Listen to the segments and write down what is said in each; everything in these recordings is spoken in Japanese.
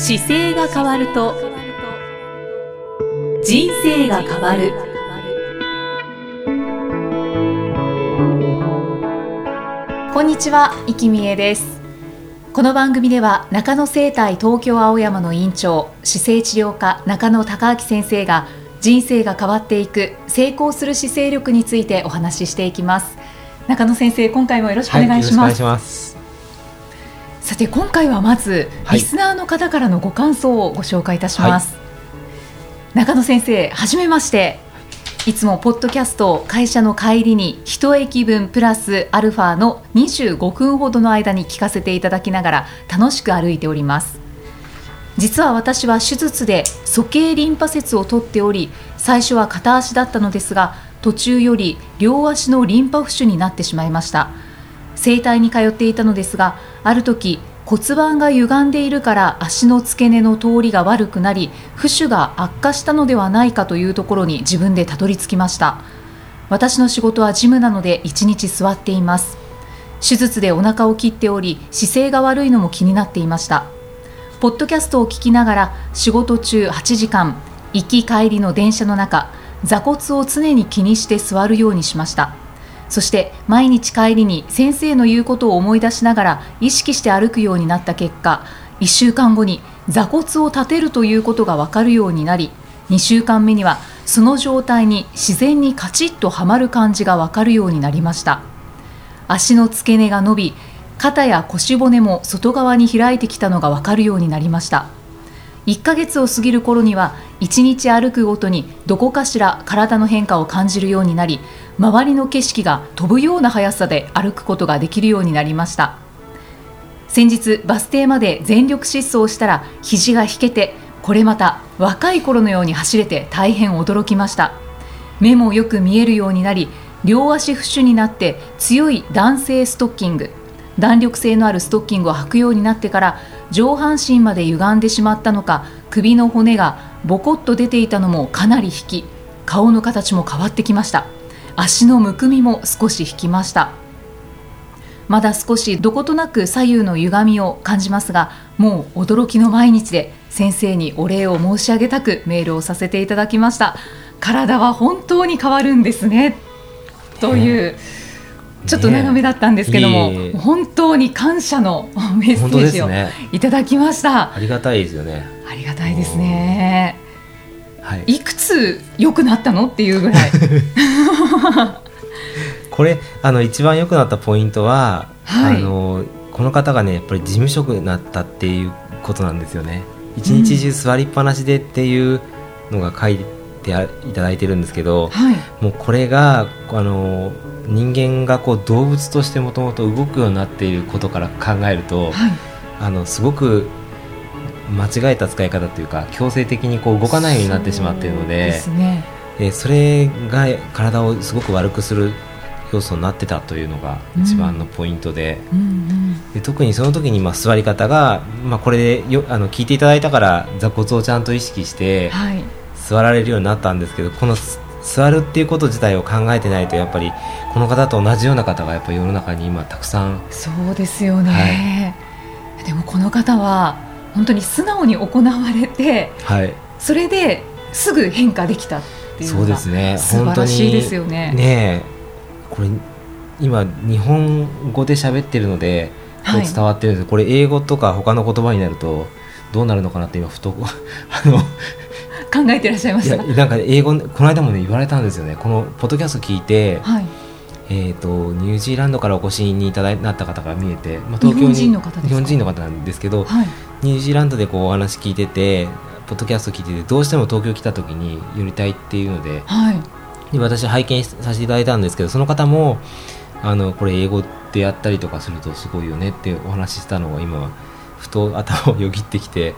姿勢が変わると人生が変わる。こんにちは、生きみえです。この番組では中野生態東京青山の院長姿勢治療科中野孝明先生が人生が変わっていく成功する姿勢力についてお話ししていきます。中野先生今回もよろしくお願いします。はい、ます。さて今回はまず、はい。リスナーの方からのご感想をご紹介いたします、中野先生はじめまして。いつもポッドキャストを会社の帰りに一駅分プラスアルファの25分ほどの間に聞かせていただきながら楽しく歩いております。実は私は手術で鼠径リンパ節を取っており最初は片足だったのですが途中より両足のリンパ浮腫になってしまいました。整体に通っていたのですがある時骨盤が歪んでいるから足の付け根の通りが悪くなり浮腫が悪化したのではないかというところに自分でたどり着きました。私の仕事はジムなので1日座っています。手術でお腹を切っており姿勢が悪いのも気になっていました。ポッドキャストを聞きながら仕事中8時間行き帰りの電車の中座骨を常に気にして座るようにしました。そして毎日帰りに先生の言うことを思い出しながら意識して歩くようになった結果1週間後に座骨を立てるということが分かるようになり2週間目にはその状態に自然にカチッとはまる感じが分かるようになりました。足の付け根が伸び肩や腰骨も外側に開いてきたのが分かるようになりました。1ヶ月を過ぎる頃には1日歩くごとにどこかしら体の変化を感じるようになり周りの景色が飛ぶような速さで歩くことができるようになりました。先日バス停まで全力疾走したら肘が引けてこれまた若い頃のように走れて大変驚きました。目もよく見えるようになり両足不腫になって強い男性ストッキング弾力性のあるストッキングを履くようになってから上半身まで歪んでしまったのか首の骨がボコッと出ていたのもかなり引き顔の形も変わってきました。足のむくみも少し引きました。まだ少しどことなく左右の歪みを感じますがもう驚きの毎日で先生にお礼を申し上げたくメールをさせていただきました。体は本当に変わるんですね。という、ちょっと長めだったんですけども、いえ。いえ本当に感謝のメッセージをいただきました、ありがたいですよね。ありがたいですねはい。いくつ良くなったのっていうぐらい。これあの一番良くなったポイントは、はい。あのこの方がねやっぱり事務職になったっていうことなんですよね。一日中座りっぱなしでっていうのが書いてあいただいてるんですけど、はい。もうこれがあの人間がこう動物としてもともと動くようになっていることから考えると、はい。あのすごく間違えた使い方というか強制的にこう動かないようになってしまっているのそうでですね。でそれが体をすごく悪くする要素になってたというのが一番のポイントで,、うんうん。で特にその時にまあ座り方が、まあ、これでよあの聞いていただいたから座骨をちゃんと意識してはい。座られるようになったんですけどこのす座るっていうこと自体を考えてないとやっぱりこの方と同じような方がやっぱり世の中に今たくさん。そうですよね、でもこの方は本当に素直に行われてはい。それですぐ変化できたっていうのがですね。素晴らしいですよね。ねえこれ今日本語で喋ってるので伝わってるんです。けど、これ英語とか他の言葉になるとどうなるのかなって今ふと あの考えてらっしゃいまいした。やなんか英語この間もね言われたんですよね。このポッドキャスト聞いて、はいえー、とニュージーランドからお越しにいただいなった方から見えて、まあ、東京に日本人の方ですか？日本人の方なんですけど、はい。ニュージーランドでこうお話聞いててポッドキャスト聞いててどうしても東京来た時に寄りたいっていうのではい。で私拝見させていただいたんですけどその方もあのこれ英語でやったりとかするとすごいよねってお話ししたのが今ふと頭をよぎってきて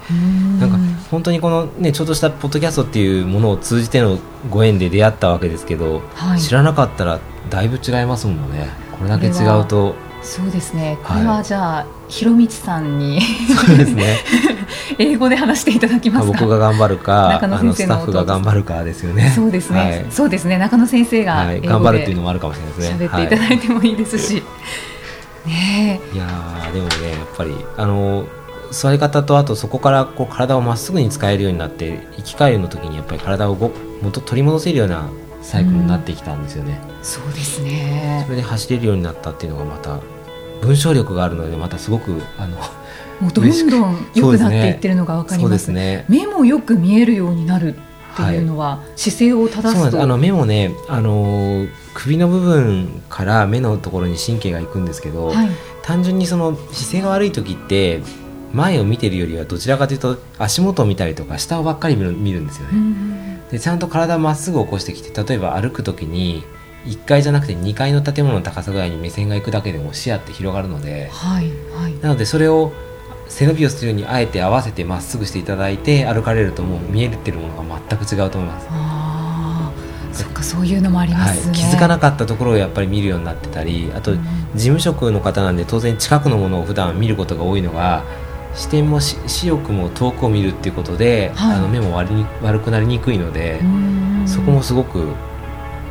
なんか本当にこのねちょっとしたポッドキャストっていうものを通じてのご縁で出会ったわけですけど、はい。知らなかったらだいぶ違いますもんね。これだけ違うと。そうですね。こはい。れはじゃあ、ひろみちさんにそうですね。英語で話していただきますか？僕が頑張るか中野あの先生のスタッフが頑張るかですよね。そうですね、はい。そうですね。中野先生がはい、頑張るっていうのもあるかもしれないですね。喋っていただいてもいいですし、ねいやーでもねやっぱりあの座り方とあとそこからこう体をまっすぐに使えるようになって生き返るの時にやっぱり体をご元取り戻せるようなサイクルになってきたんですよね、うん、そうですね。それで走れるようになったっていうのがまた文章力があるのでまたすごくあの もうどんどん良くなっていってるのが分かります。すね、目もよく見えるようになるっていうのは、はい、姿勢を正すと。あの目もねあの首の部分から目のところに神経がいくんですけど、はい、単純にその姿勢が悪い時って前を見てるよりはどちらかというと足元を見たりとか下をばっかり見る見るんですよね。でちゃんと体をまっすぐ起こしてきて例えば歩く時に1階じゃなくて2階の建物の高さぐらいに目線がいくだけでも視野って広がるので、はいはい、なのでそれを背伸びをするようにあえて合わせてまっすぐしていただいて歩かれるともう見えてるものが全く違うと思います。あそっかそういうのもあります、ね。はい、気づかなかったところをやっぱり見るようになってたりあと、事務職の方なんで当然近くのものを普段見ることが多いのが視点も視力も遠くを見るっていうことで、はい、あの目も悪に悪くなりにくいのでそこもすごく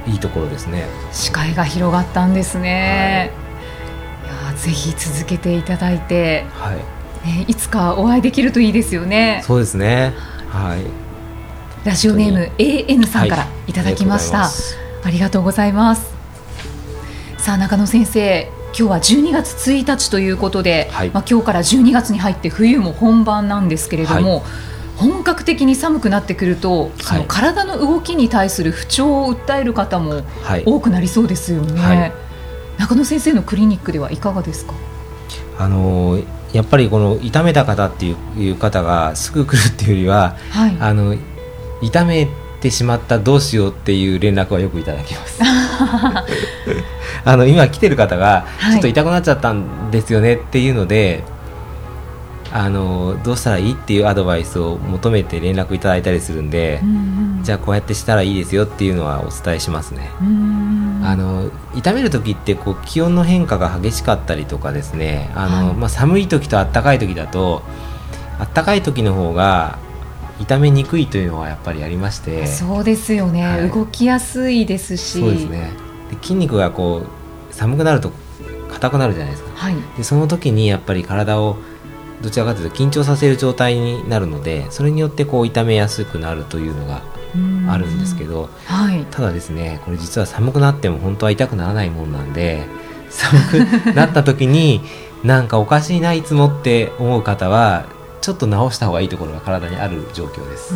いいところですね。視界が広がったんですね、はい、いやぜひ続けていただいて、はい。ね、いつかお会いできるといいですよね。そうですね。はい。ラジオネーム AN さんからい。ただきました、はい、ありがとうございます。さあ中野先生今日は12月1日ということで、はい、まあ、今日から12月に入って冬も本番なんですけれども、はい、本格的に寒くなってくるとその体の動きに対する不調を訴える方も多くなりそうですよね、はい、中野先生のクリニックではいかがですか？あのやっぱりこの痛めた方っていう方がすぐ来るっていうよりは、あの痛めてしまったどうしようっていう連絡はよくいただきます。あの今来てる方がちょっと痛くなっちゃったんですよねっていうので、はい、あのどうしたらいいっていうアドバイスを求めて連絡いただいたりするんで、うんうん、じゃあこうやってしたらいいですよっていうのはお伝えしますね。あの痛める時ってこう気温の変化が激しかったりとかですねあの、はい、まあ、寒い時と暖かい時だと暖かい時の方が痛めにくいというのはやっぱりありまして。そうですよね、はい、動きやすいですし。そうですね。で筋肉がこう寒くなると硬くなるじゃないですか、はい、でその時にやっぱり体をどちらかというと緊張させる状態になるのでそれによってこう痛めやすくなるというのがあるんですけど、はい、ただですねこれ実は寒くなっても本当は痛くならないもんなんで 寒くなった時になんかおかしいないつもって思う方はちょっと直した方がいいところが体にある状況です。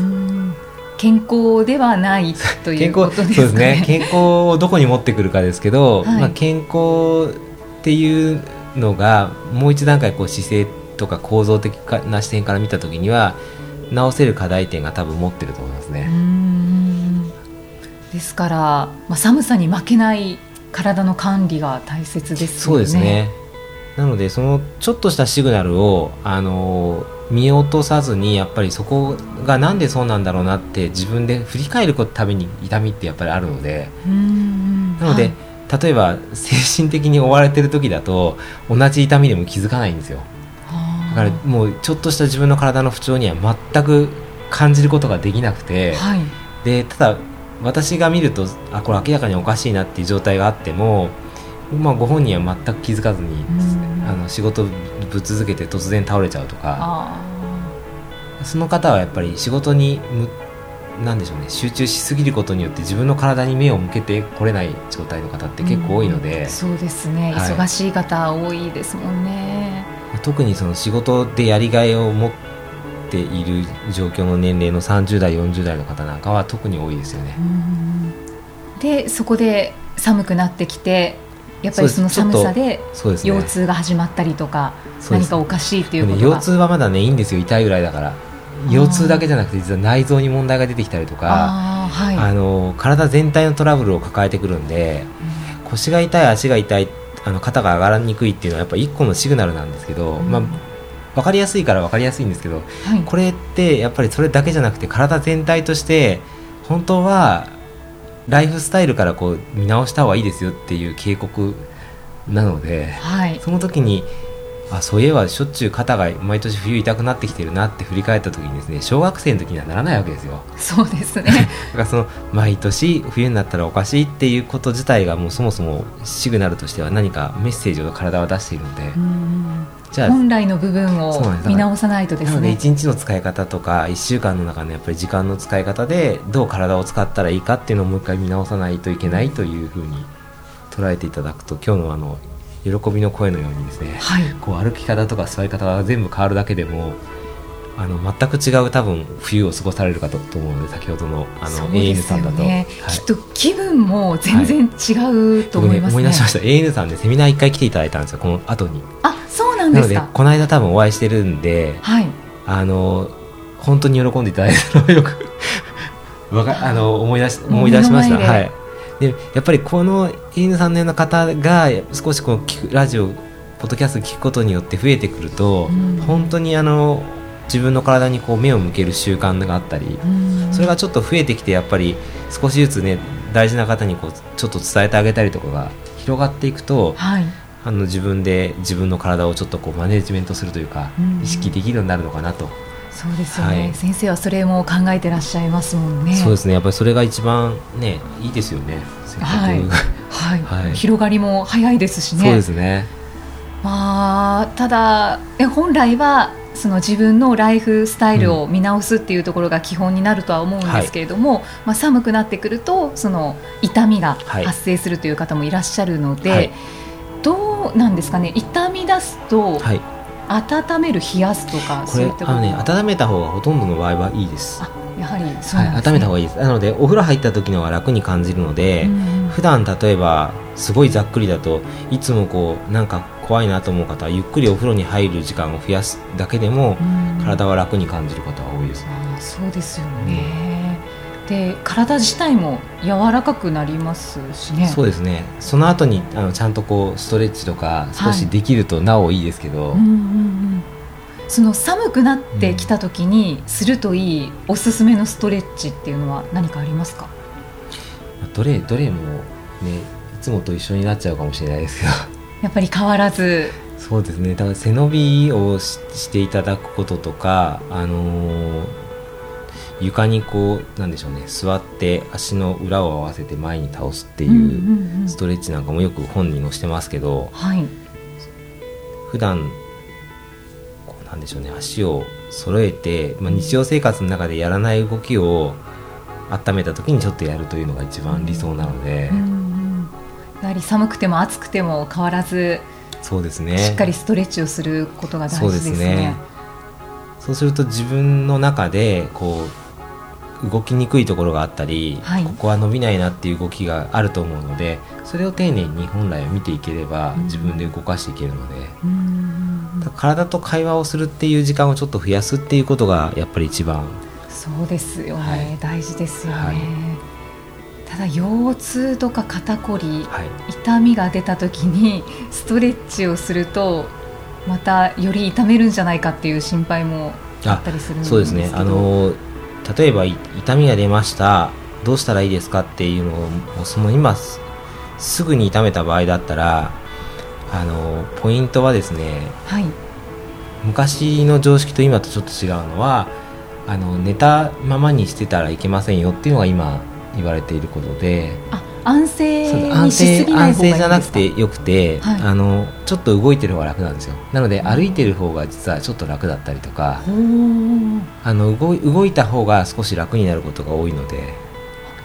健康ではないということですね。そうですね。健康をどこに持ってくるかですけど、はい、まあ健康っていうのがもう一段階こう姿勢とか構造的な視点から見たときには直せる課題点が多分持ってると思いますね。ですから、まあ、寒さに負けない体の管理が大切です、ね、そうですね。なのでそのちょっとしたシグナルをあの見落とさずにやっぱりそこがなんでそうなんだろうなって自分で振り返るために痛みってやっぱりあるのでなので、はい、例えば精神的に追われてる時だと同じ痛みでも気づかないんですよ。だからもうちょっとした自分の体の不調には全く感じることができなくて、はい、でただ私が見るとあこれ明らかにおかしいなっていう状態があってもまあ、ご本人は全く気づかずに、あの仕事ぶっ続けて突然倒れちゃうとかその方はやっぱり仕事になんでしょうね集中しすぎることによって自分の体に目を向けてこれない状態の方って結構多いので、うん、そうですね、はい、忙しい方多いですもんね。特にその仕事でやりがいを持っている状況の年齢の30代40代の方なんかは特に多いですよね。でそこで寒くなってきてやっぱりその寒さで腰痛が始まったりとか、何かおかしいっていうこと腰痛はまだねいいんですよ痛いぐらいだから。腰痛だけじゃなくて実は内臓に問題が出てきたりとかあ、はい、あの体全体のトラブルを抱えてくるんで、うん、腰が痛い足が痛いあの肩が上がらにくいっていうのはやっぱ一個のシグナルなんですけど、うん、まあ分かりやすいから分かりやすいんですけど、はい、これってやっぱりそれだけじゃなくて体全体として本当はライフスタイルからこう見直した方がいいですよっていう警告なので、はい、その時にあそういえばしょっちゅう肩が毎年冬痛くなってきてるなって振り返った時にですね小学生の時にはならないわけですよ。そうですね。だからその毎年冬になったらおかしいっていうこと自体がもうそもそもシグナルとしては何かメッセージを体は出しているので、本来の部分を見直さないとですね。なので1日の使い方とか1週間の中のやっぱり時間の使い方でどう体を使ったらいいかっていうのをもう一回見直さないといけないというふうに捉えていただくと今日のあの喜びの声のようにですね、はい、こう歩き方とか座り方が全部変わるだけでもあの全く違う多分冬を過ごされるかと思うので先ほどのあの AN さんだと、ねはい、きっと気分も全然違うと思います、ね。はい、ね、思い出しました。AN さんでセミナー一回来ていただいたんですよこの後に。あなのでこの間多分お会いしてるんで、はい、あの本当に喜んでいただいたのをよく わかあの思い出し思い出しました。はい。でやっぱりこの犬さんのような方が少しこう聞くラジオポッドキャスト聞くことによって増えてくると、うん、本当にあの自分の体にこう目を向ける習慣があったり、うん、それがちょっと増えてきてやっぱり少しずつね大事な方にこうちょっと伝えてあげたりとかが広がっていくと、はい、あの自分で自分の体をちょっとこうマネジメントするというか、うん、意識できるようになるのかなと。そうですよね、はい、先生はそれも考えてらっしゃいますもんね。そうですね。やっぱりそれが一番ねいいですよね。はい、はい、はい、広がりも早いですしね。そうですね。まあただえ本来はその自分のライフスタイルを見直すっていうところが基本になるとは思うんですけれども、はい、まあ、寒くなってくるとその痛みが発生するという方もいらっしゃるので、はい、どうなんですかね？痛み出すと、はい、温める冷やすとかこれあのね温めた方がほとんどの場合はいいです。やはりそう、ね、はい、温めた方がいいです。なのでお風呂入った時のは楽に感じるので、うん、普段例えばすごいざっくりだといつもこうなんか怖いなと思う方はゆっくりお風呂に入る時間を増やすだけでも、うん、体は楽に感じる方が多いです、ね、そうですよね、うん、で体自体も柔らかくなりますしね。そうですね。その後にあのちゃんとこうストレッチとか少しできるとなおいいですけど、はいうんうんうん。その寒くなってきた時にするといいおすすめのストレッチっていうのは何かありますか？どれどれもねいつもと一緒になっちゃうかもしれないですけど。やっぱり変わらず。そうですね。だから背伸びをしていただくこととかあのー、床にこうなんでしょうね。座って足の裏を合わせて前に倒すっていうストレッチなんかもよく本に載してますけど、はい、普段なんでしょうね。足を揃えて、まあ、日常生活の中でやらない動きを温めた時にちょっとやるというのが一番理想なので、うん、やはり寒くても暑くても変わらずそうですね。しっかりストレッチをすることが大事ですね。そうですね。そうすると自分の中でこう動きにくいところがあったり、はい、ここは伸びないなっていう動きがあると思うのでそれを丁寧に本来は見ていければ自分で動かしていけるので。うん体と会話をするっていう時間をちょっと増やすっていうことがやっぱり一番。そうですよね、はい、大事ですよね、はい、ただ腰痛とか肩こり、はい、痛みが出た時にストレッチをするとまたより痛めるんじゃないかっていう心配もあったりするんですけど。そうですね。あの例えば痛みが出ましたどうしたらいいですかっていうのをその今すぐに痛めた場合だったらあのポイントはですね、はい、昔の常識と今とちょっと違うのはあの寝たままにしてたらいけませんよっていうのが今言われていることで。安静安静安静じゃなくてよくて、はい、あのちょっと動いてる方が楽なんですよ。なので歩いてる方が実はちょっと楽だったりとかあの動動いた方が少し楽になることが多いので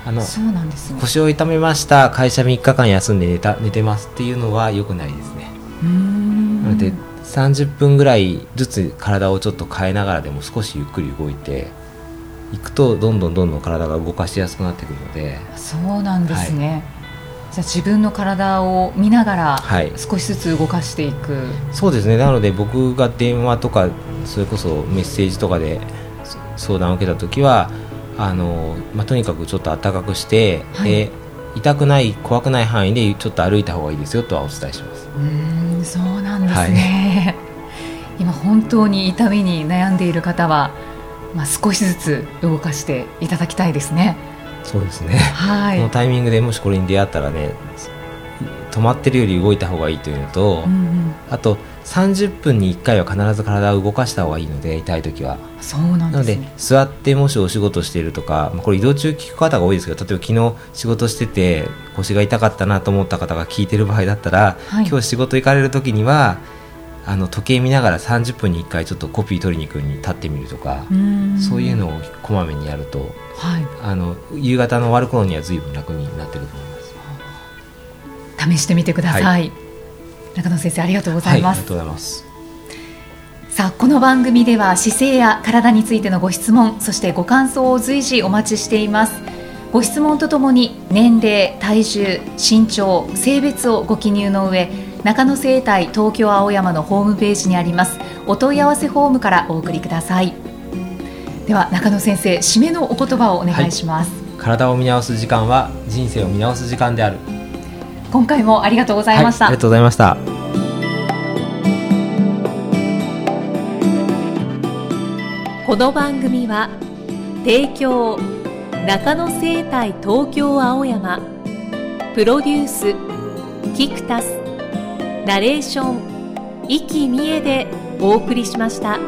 あのそうなんです、ね、腰を痛めました会社3日間休んで寝た寝てますっていうのはよくないですね。なので30分ぐらいずつ体をちょっと変えながらでも少しゆっくり動いていくとどんどんどんどん体が動かしやすくなってくるので。そうなんですね、はい、じゃあ自分の体を見ながら少しずつ動かしていく、はい、そうですね。なので僕が電話とかそれこそメッセージとかで相談を受けた時はあの、まあ、とにかくちょっと暖かくして、はい、で痛くない怖くない範囲でちょっと歩いた方がいいですよとはお伝えします。うんそうなんですね、はい、今本当に痛みに悩んでいる方は、まあ、少しずつ動かしていただきたいですね。そうですね、はい、このタイミングでもしこれに出会ったらね止まってるより動いた方がいいというのと、うんうん、あと30分に1回は必ず体を動かした方がいいので痛い時は。そうなんなのでですね座ってもしお仕事しているとか、まあこれ移動中聞く方が多いですけど例えば昨日仕事してて腰が痛かったなと思った方が聞いてる場合だったら、はい。今日仕事行かれる時にはあの時計見ながら30分に1回ちょっとコピー取りに行くに立ってみるとか、ん。そういうのをこまめにやるとはい。あの夕方の終わる頃には随分楽になってると思います。試してみてください、は中野先生ありがとうございます、はいありがとうございます。さあこの番組では姿勢や体についてのご質問そしてご感想を随時お待ちしています。ご質問とともに年齢体重身長性別をご記入の上中野生態東京青山のホームページにあります。お問い合わせフォームからお送りください。では中野先生締めのお言葉をお願いします、体を見直す時間は人生を見直す時間である。今回もありがとうございました、はい、ありがとうございました。この番組は提供中野生態東京青山プロデュースキクタスナレーション生きみえでお送りしました。